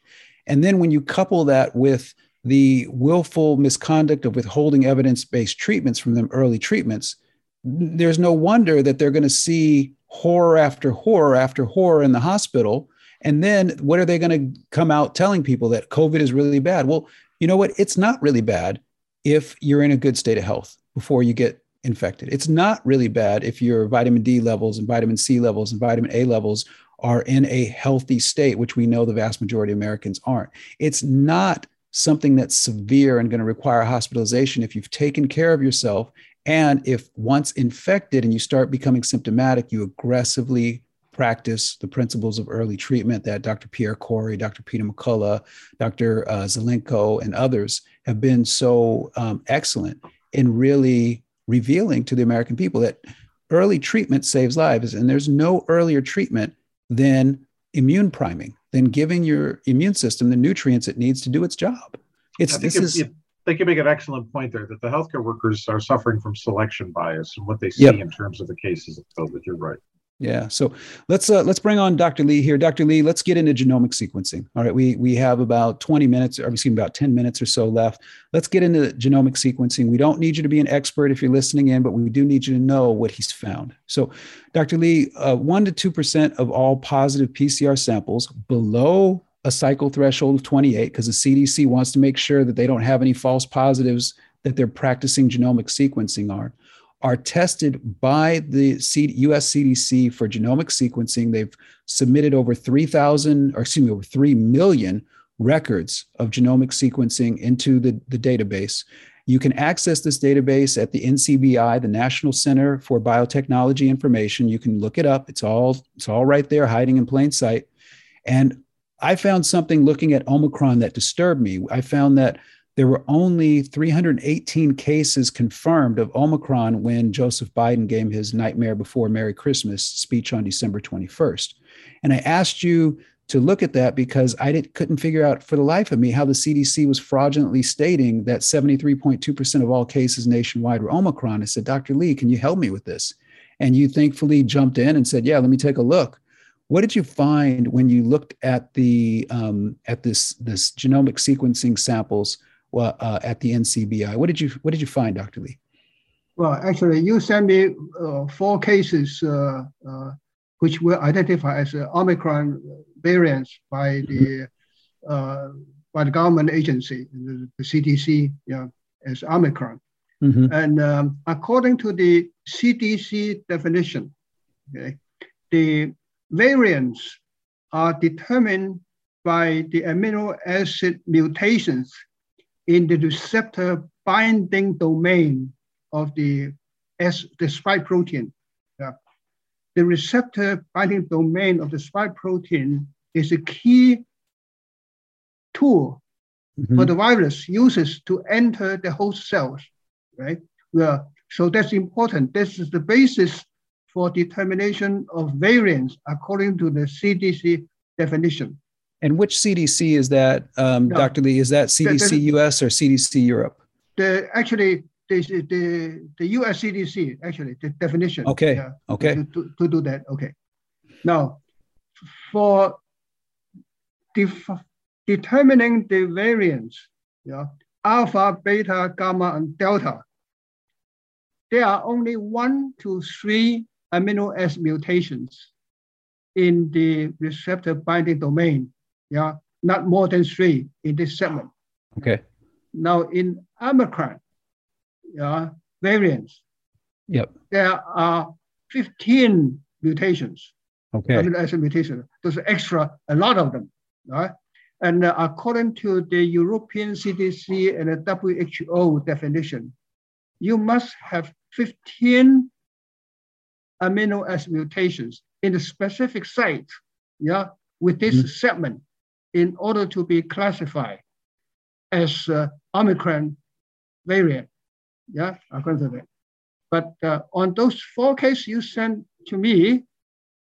And then when you couple that with the willful misconduct of withholding evidence-based treatments from them early treatments there's no wonder that they're going to see horror after horror after horror in the hospital. And then what are they going to come out telling people that COVID is really bad? Well, you know what? It's not really bad if you're in a good state of health before you get infected. It's not really bad if your vitamin D levels and vitamin C levels and vitamin A levels are in a healthy state, which we know the vast majority of Americans aren't. It's not something that's severe and going to require hospitalization if you've taken care of yourself and if once infected and you start becoming symptomatic, you aggressively practice the principles of early treatment that Dr. Pierre Kory, Dr. Peter McCullough, Dr. Uh, Zelenko, and others have been so um, excellent in really revealing to the American people that early treatment saves lives. And there's no earlier treatment than immune priming, than giving your immune system the nutrients it needs to do its job. It's this is think you make an excellent point there that the healthcare workers are suffering from selection bias and what they see yep. in terms of the cases of COVID. You're right. Yeah. So let's uh, let's bring on Dr. Lee here. Dr. Lee, let's get into genomic sequencing. All right, we we have about 20 minutes, or excuse me, about 10 minutes or so left. Let's get into genomic sequencing. We don't need you to be an expert if you're listening in, but we do need you to know what he's found. So, Dr. Lee, uh, one to two percent of all positive PCR samples below a cycle threshold of 28 because the CDC wants to make sure that they don't have any false positives that they're practicing genomic sequencing on, are tested by the US CDC for genomic sequencing. They've submitted over 3,000, or excuse me, over 3 million records of genomic sequencing into the, the database. You can access this database at the NCBI, the National Center for Biotechnology Information. You can look it up. It's all it's all right there, hiding in plain sight. And I found something looking at Omicron that disturbed me. I found that there were only 318 cases confirmed of Omicron when Joseph Biden gave his Nightmare Before Merry Christmas speech on December 21st. And I asked you to look at that because I did, couldn't figure out for the life of me how the CDC was fraudulently stating that 73.2% of all cases nationwide were Omicron. I said, Dr. Lee, can you help me with this? And you thankfully jumped in and said, Yeah, let me take a look. What did you find when you looked at the um, at this this genomic sequencing samples uh, at the NCBI? What did you what did you find, Dr. Lee? Well, actually, you sent me uh, four cases uh, uh which were identified as Omicron variants by the mm-hmm. by the government agency, the, the CDC, yeah, as Omicron. Mm-hmm. And um, according to the CDC definition, okay, the variants are determined by the amino acid mutations in the receptor binding domain of the S, the spike protein. Yeah. The receptor binding domain of the spike protein is a key tool mm-hmm. for the virus uses to enter the host cells, right? Yeah. So that's important. This is the basis for determination of variants according to the CDC definition. And which CDC is that, um, no, Dr. Lee? Is that CDC the, the, US or CDC Europe? The actually the the the US CDC actually the definition. Okay. Yeah, okay. To, to, to, do that. Okay. Now, for def- determining the variants, yeah, alpha, beta, gamma, and delta, there are only one to three amino acid mutations in the receptor binding domain yeah, not more than three in this segment. Okay. Now in Omicron, yeah, variants, yep. there are 15 mutations. Okay. Amino acid mutations. Those are extra, a lot of them, right? And uh, according to the European CDC and the WHO definition, you must have 15 amino acid mutations in the specific site, yeah, with this mm-hmm. segment in order to be classified as uh, Omicron variant. Yeah, according to that. But uh, on those four cases you sent to me,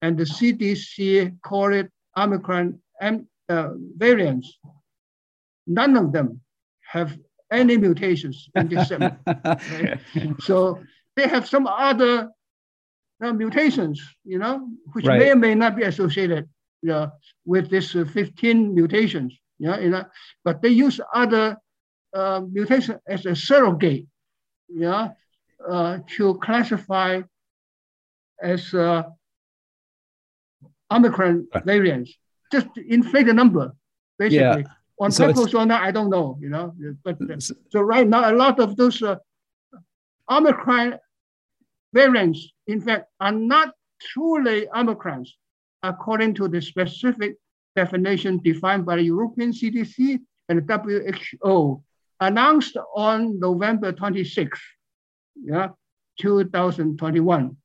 and the CDC call it Omicron uh, variants, none of them have any mutations in this segment. Right? So they have some other uh, mutations, you know, which right. may or may not be associated yeah, with this uh, 15 mutations. Yeah, you know, but they use other uh, mutation as a surrogate. Yeah, uh, to classify as uh, Omicron variants, just inflate the number, basically. Yeah. On so purpose or not, I don't know. You know, but so right now, a lot of those uh, Omicron variants, in fact, are not truly Omicrons according to the specific definition defined by the European CDC and the WHO, announced on November 26, yeah, 2021.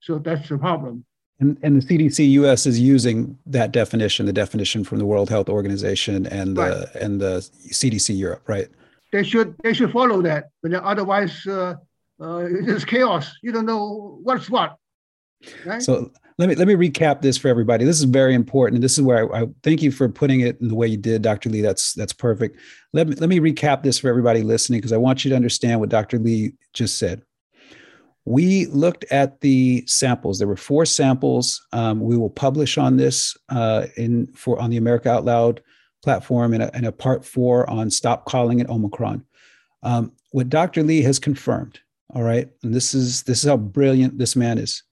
So that's the problem. And, and the CDC US is using that definition, the definition from the World Health Organization and right. the and the CDC Europe, right? They should they should follow that, but otherwise uh, uh, it's chaos. You don't know what's what. Right? So let me let me recap this for everybody. This is very important, and this is where I, I, thank you for putting it in the way you did, Dr. Lee. That's that's perfect. Let me let me recap this for everybody listening because I want you to understand what Dr. Lee just said. We looked at the samples. There were four samples. Um, we will publish on this uh, in for on the America Out Loud platform in a, a part four on stop calling it Omicron. Um, what Dr. Lee has confirmed. All right, and this is this is how brilliant this man is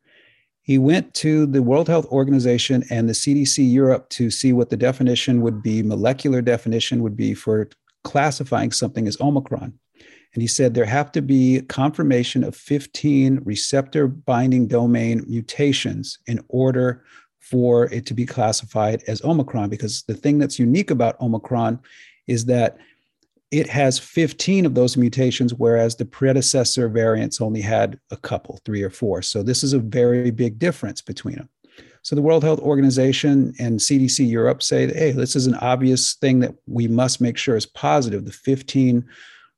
he went to the World Health Organization and the CDC Europe to see what the definition would be, molecular definition would be for classifying something as Omicron. And he said there have to be confirmation of 15 receptor binding domain mutations in order for it to be classified as Omicron. Because the thing that's unique about Omicron is that it has 15 of those mutations, whereas the predecessor variants only had a couple, three or four. So this is a very big difference between them. So the World Health Organization and CDC Europe say, hey, this is an obvious thing that we must make sure is positive. The 15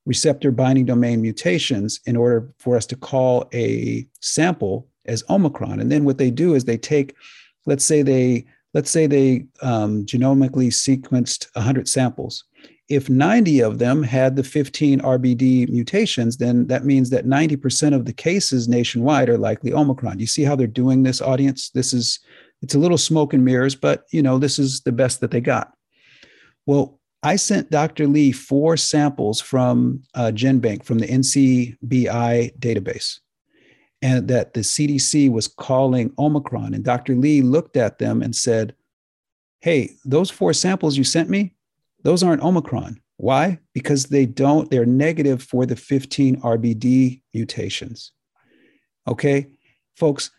receptor binding domain mutations in order for us to call a sample as Omicron. And then what they do is they take, let's say they let's say they um, genomically sequenced 100 samples if 90 of them had the 15 RBD mutations, then that means that 90% of the cases nationwide are likely Omicron. You see how they're doing this, audience? This is it's a little smoke and mirrors, but you know, this is the best that they got. Well, I sent Dr. Lee four samples from uh, GenBank from the NCBI database, and that the CDC was calling Omicron. And Dr. Lee looked at them and said, Hey, those four samples you sent me, those aren't Omicron. Why? Because they don't, they're negative for the 15 RBD mutations. Okay, folks,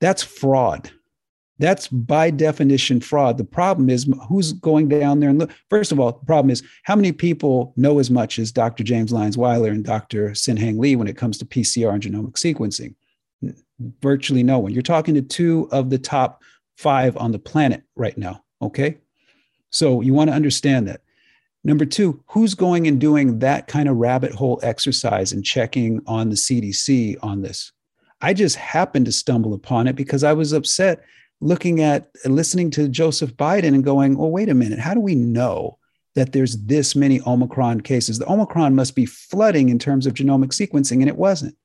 that's fraud. That's by definition fraud. The problem is who's going down there and look. First of all, the problem is how many people know as much as Dr. James Lyons Weiler and Dr. Sin-Heng Lee when it comes to PCR and genomic sequencing? Virtually no one. You're talking to two of the top five on the planet right now. Okay. So you want to understand that. Number two, who's going and doing that kind of rabbit hole exercise and checking on the CDC on this? I just happened to stumble upon it because I was upset looking at listening to Joseph Biden and going, well, wait a minute, how do we know that there's this many Omicron cases? The Omicron must be flooding in terms of genomic sequencing, and it wasn't.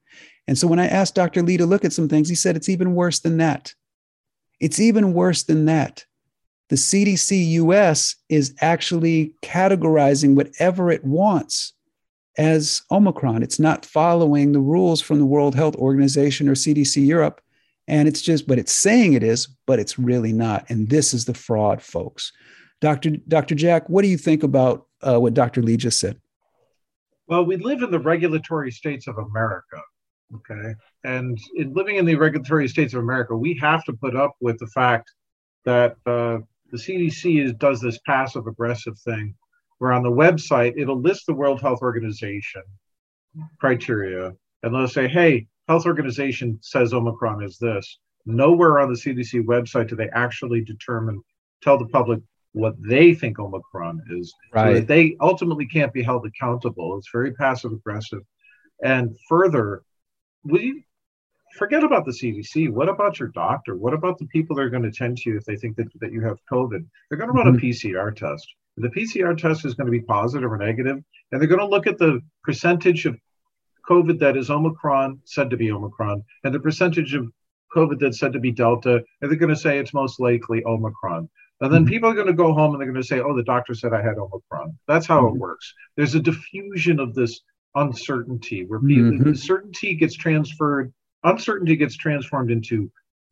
And so when I asked Dr. Lee to look at some things, he said it's even worse than that. It's even worse than that. The CDC US is actually categorizing whatever it wants as Omicron. It's not following the rules from the World Health Organization or CDC Europe. And it's just, but it's saying it is, but it's really not. And this is the fraud, folks. Dr. Dr. Jack, what do you think about uh, what Dr. Lee just said? Well, we live in the regulatory states of America. Okay. And in living in the regulatory states of America, we have to put up with the fact that uh, the CDC is, does this passive aggressive thing where on the website it'll list the World Health Organization criteria and they'll say, hey, health organization says Omicron is this. Nowhere on the CDC website do they actually determine, tell the public what they think Omicron is. Right. So that they ultimately can't be held accountable. It's very passive aggressive. And further, we forget about the CDC. What about your doctor? What about the people that are going to attend to you if they think that, that you have COVID? They're going to run mm-hmm. a PCR test. The PCR test is going to be positive or negative, and they're going to look at the percentage of COVID that is Omicron, said to be Omicron, and the percentage of COVID that's said to be Delta, and they're going to say it's most likely Omicron. And then mm-hmm. people are going to go home and they're going to say, oh, the doctor said I had Omicron. That's how mm-hmm. it works. There's a diffusion of this uncertainty where people, mm-hmm. certainty gets transferred, uncertainty gets transformed into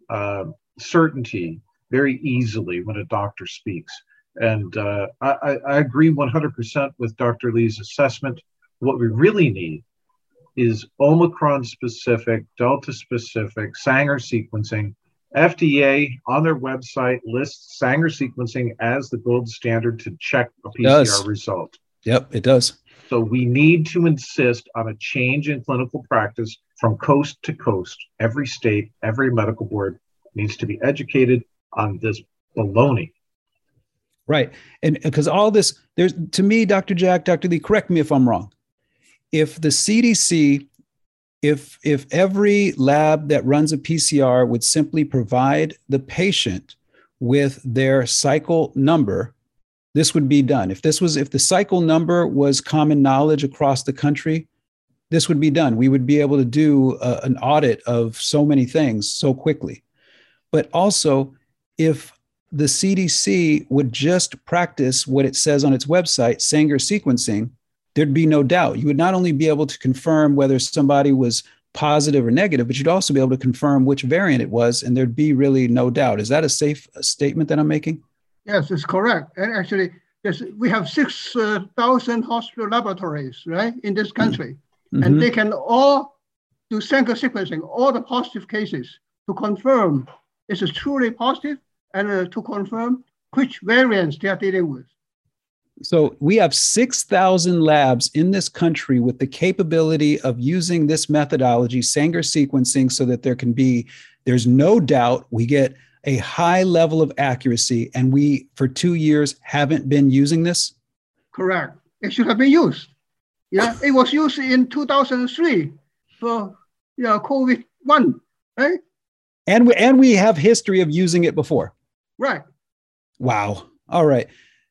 uh, certainty very easily when a doctor speaks. And uh, I, I agree 100% with Dr. Lee's assessment. What we really need is Omicron specific, Delta specific, Sanger sequencing. FDA on their website lists Sanger sequencing as the gold standard to check a PCR result. Yep, it does. So we need to insist on a change in clinical practice from coast to coast. Every state, every medical board needs to be educated on this baloney. Right. And because all this, there's to me, Dr. Jack, Dr. Lee, correct me if I'm wrong. If the CDC, if if every lab that runs a PCR would simply provide the patient with their cycle number, this would be done. If this was if the cycle number was common knowledge across the country, this would be done. We would be able to do a, an audit of so many things so quickly. But also, if the CDC would just practice what it says on its website, Sanger sequencing, there'd be no doubt. You would not only be able to confirm whether somebody was positive or negative, but you'd also be able to confirm which variant it was, and there'd be really no doubt. Is that a safe statement that I'm making? Yes, it's correct. And actually, yes, we have 6,000 uh, hospital laboratories, right, in this country. Mm-hmm. And they can all do Sanger sequencing, all the positive cases to confirm it's it truly positive and uh, to confirm which variants they are dealing with. So we have 6,000 labs in this country with the capability of using this methodology, Sanger sequencing, so that there can be, there's no doubt we get a high level of accuracy. And we, for two years, haven't been using this? Correct. It should have been used. Yeah, it was used in 2003 for yeah, COVID 1, right? And we, and we have history of using it before. Right. Wow. All right.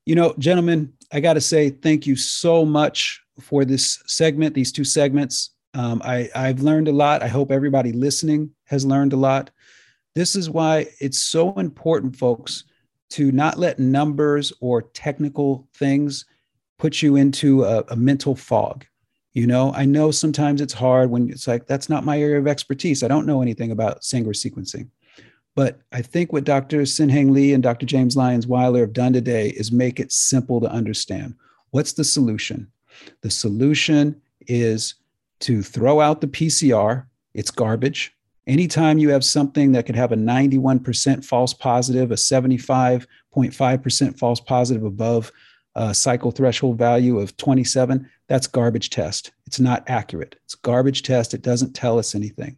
You know, gentlemen, I got to say thank you so much for this segment, these two segments. Um, I, I've learned a lot. I hope everybody listening has learned a lot. This is why it's so important, folks, to not let numbers or technical things put you into a, a mental fog. You know, I know sometimes it's hard when it's like, that's not my area of expertise. I don't know anything about Sanger sequencing. But I think what Dr. Sin-Heng Lee and Dr. James Lyons Weiler have done today is make it simple to understand. What's the solution? The solution is to throw out the PCR. It's garbage. Anytime you have something that could have a 91% false positive, a 75.5% false positive above a cycle threshold value of 27, that's garbage test. It's not accurate. It's garbage test. It doesn't tell us anything.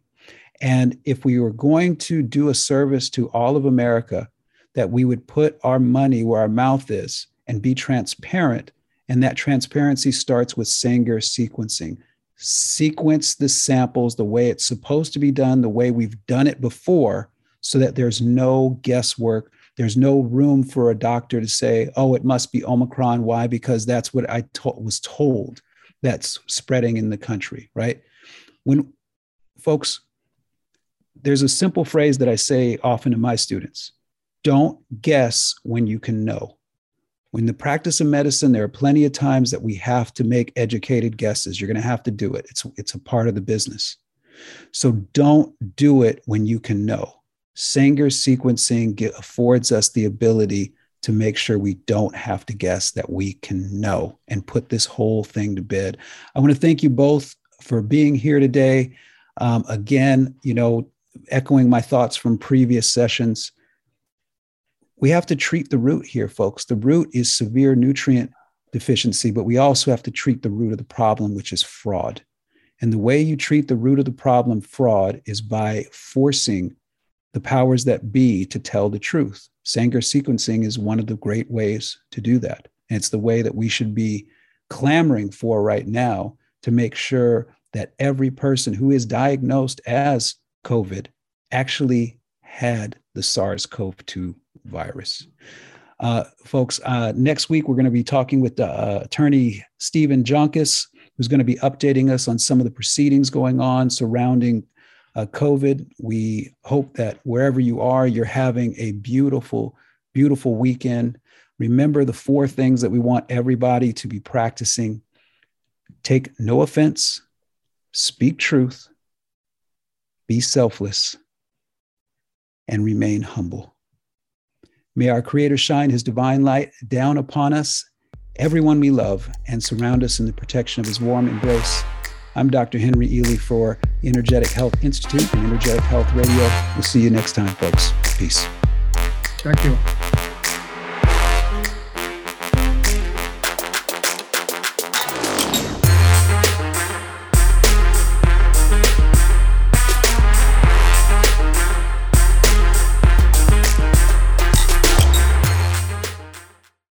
And if we were going to do a service to all of America, that we would put our money where our mouth is and be transparent. And that transparency starts with Sanger sequencing sequence the samples the way it's supposed to be done, the way we've done it before, so that there's no guesswork. There's no room for a doctor to say, oh, it must be Omicron. Why? Because that's what I to- was told that's spreading in the country, right? When folks, there's a simple phrase that I say often to my students don't guess when you can know. When the practice of medicine, there are plenty of times that we have to make educated guesses. You're going to have to do it. It's, it's a part of the business. So don't do it when you can know. Sanger sequencing affords us the ability to make sure we don't have to guess that we can know and put this whole thing to bed. I want to thank you both for being here today. Um, again, you know, echoing my thoughts from previous sessions, we have to treat the root here, folks. The root is severe nutrient deficiency, but we also have to treat the root of the problem, which is fraud. And the way you treat the root of the problem, fraud, is by forcing the powers that be to tell the truth. Sanger sequencing is one of the great ways to do that. And it's the way that we should be clamoring for right now to make sure that every person who is diagnosed as COVID actually had the SARS CoV 2 virus. Uh, folks, uh, next week we're going to be talking with uh, attorney Stephen Joncas, who's going to be updating us on some of the proceedings going on surrounding uh, COVID. We hope that wherever you are, you're having a beautiful, beautiful weekend. Remember the four things that we want everybody to be practicing take no offense, speak truth, be selfless, and remain humble. May our Creator shine His divine light down upon us, everyone we love, and surround us in the protection of His warm embrace. I'm Dr. Henry Ealy for Energetic Health Institute and Energetic Health Radio. We'll see you next time, folks. Peace. Thank you.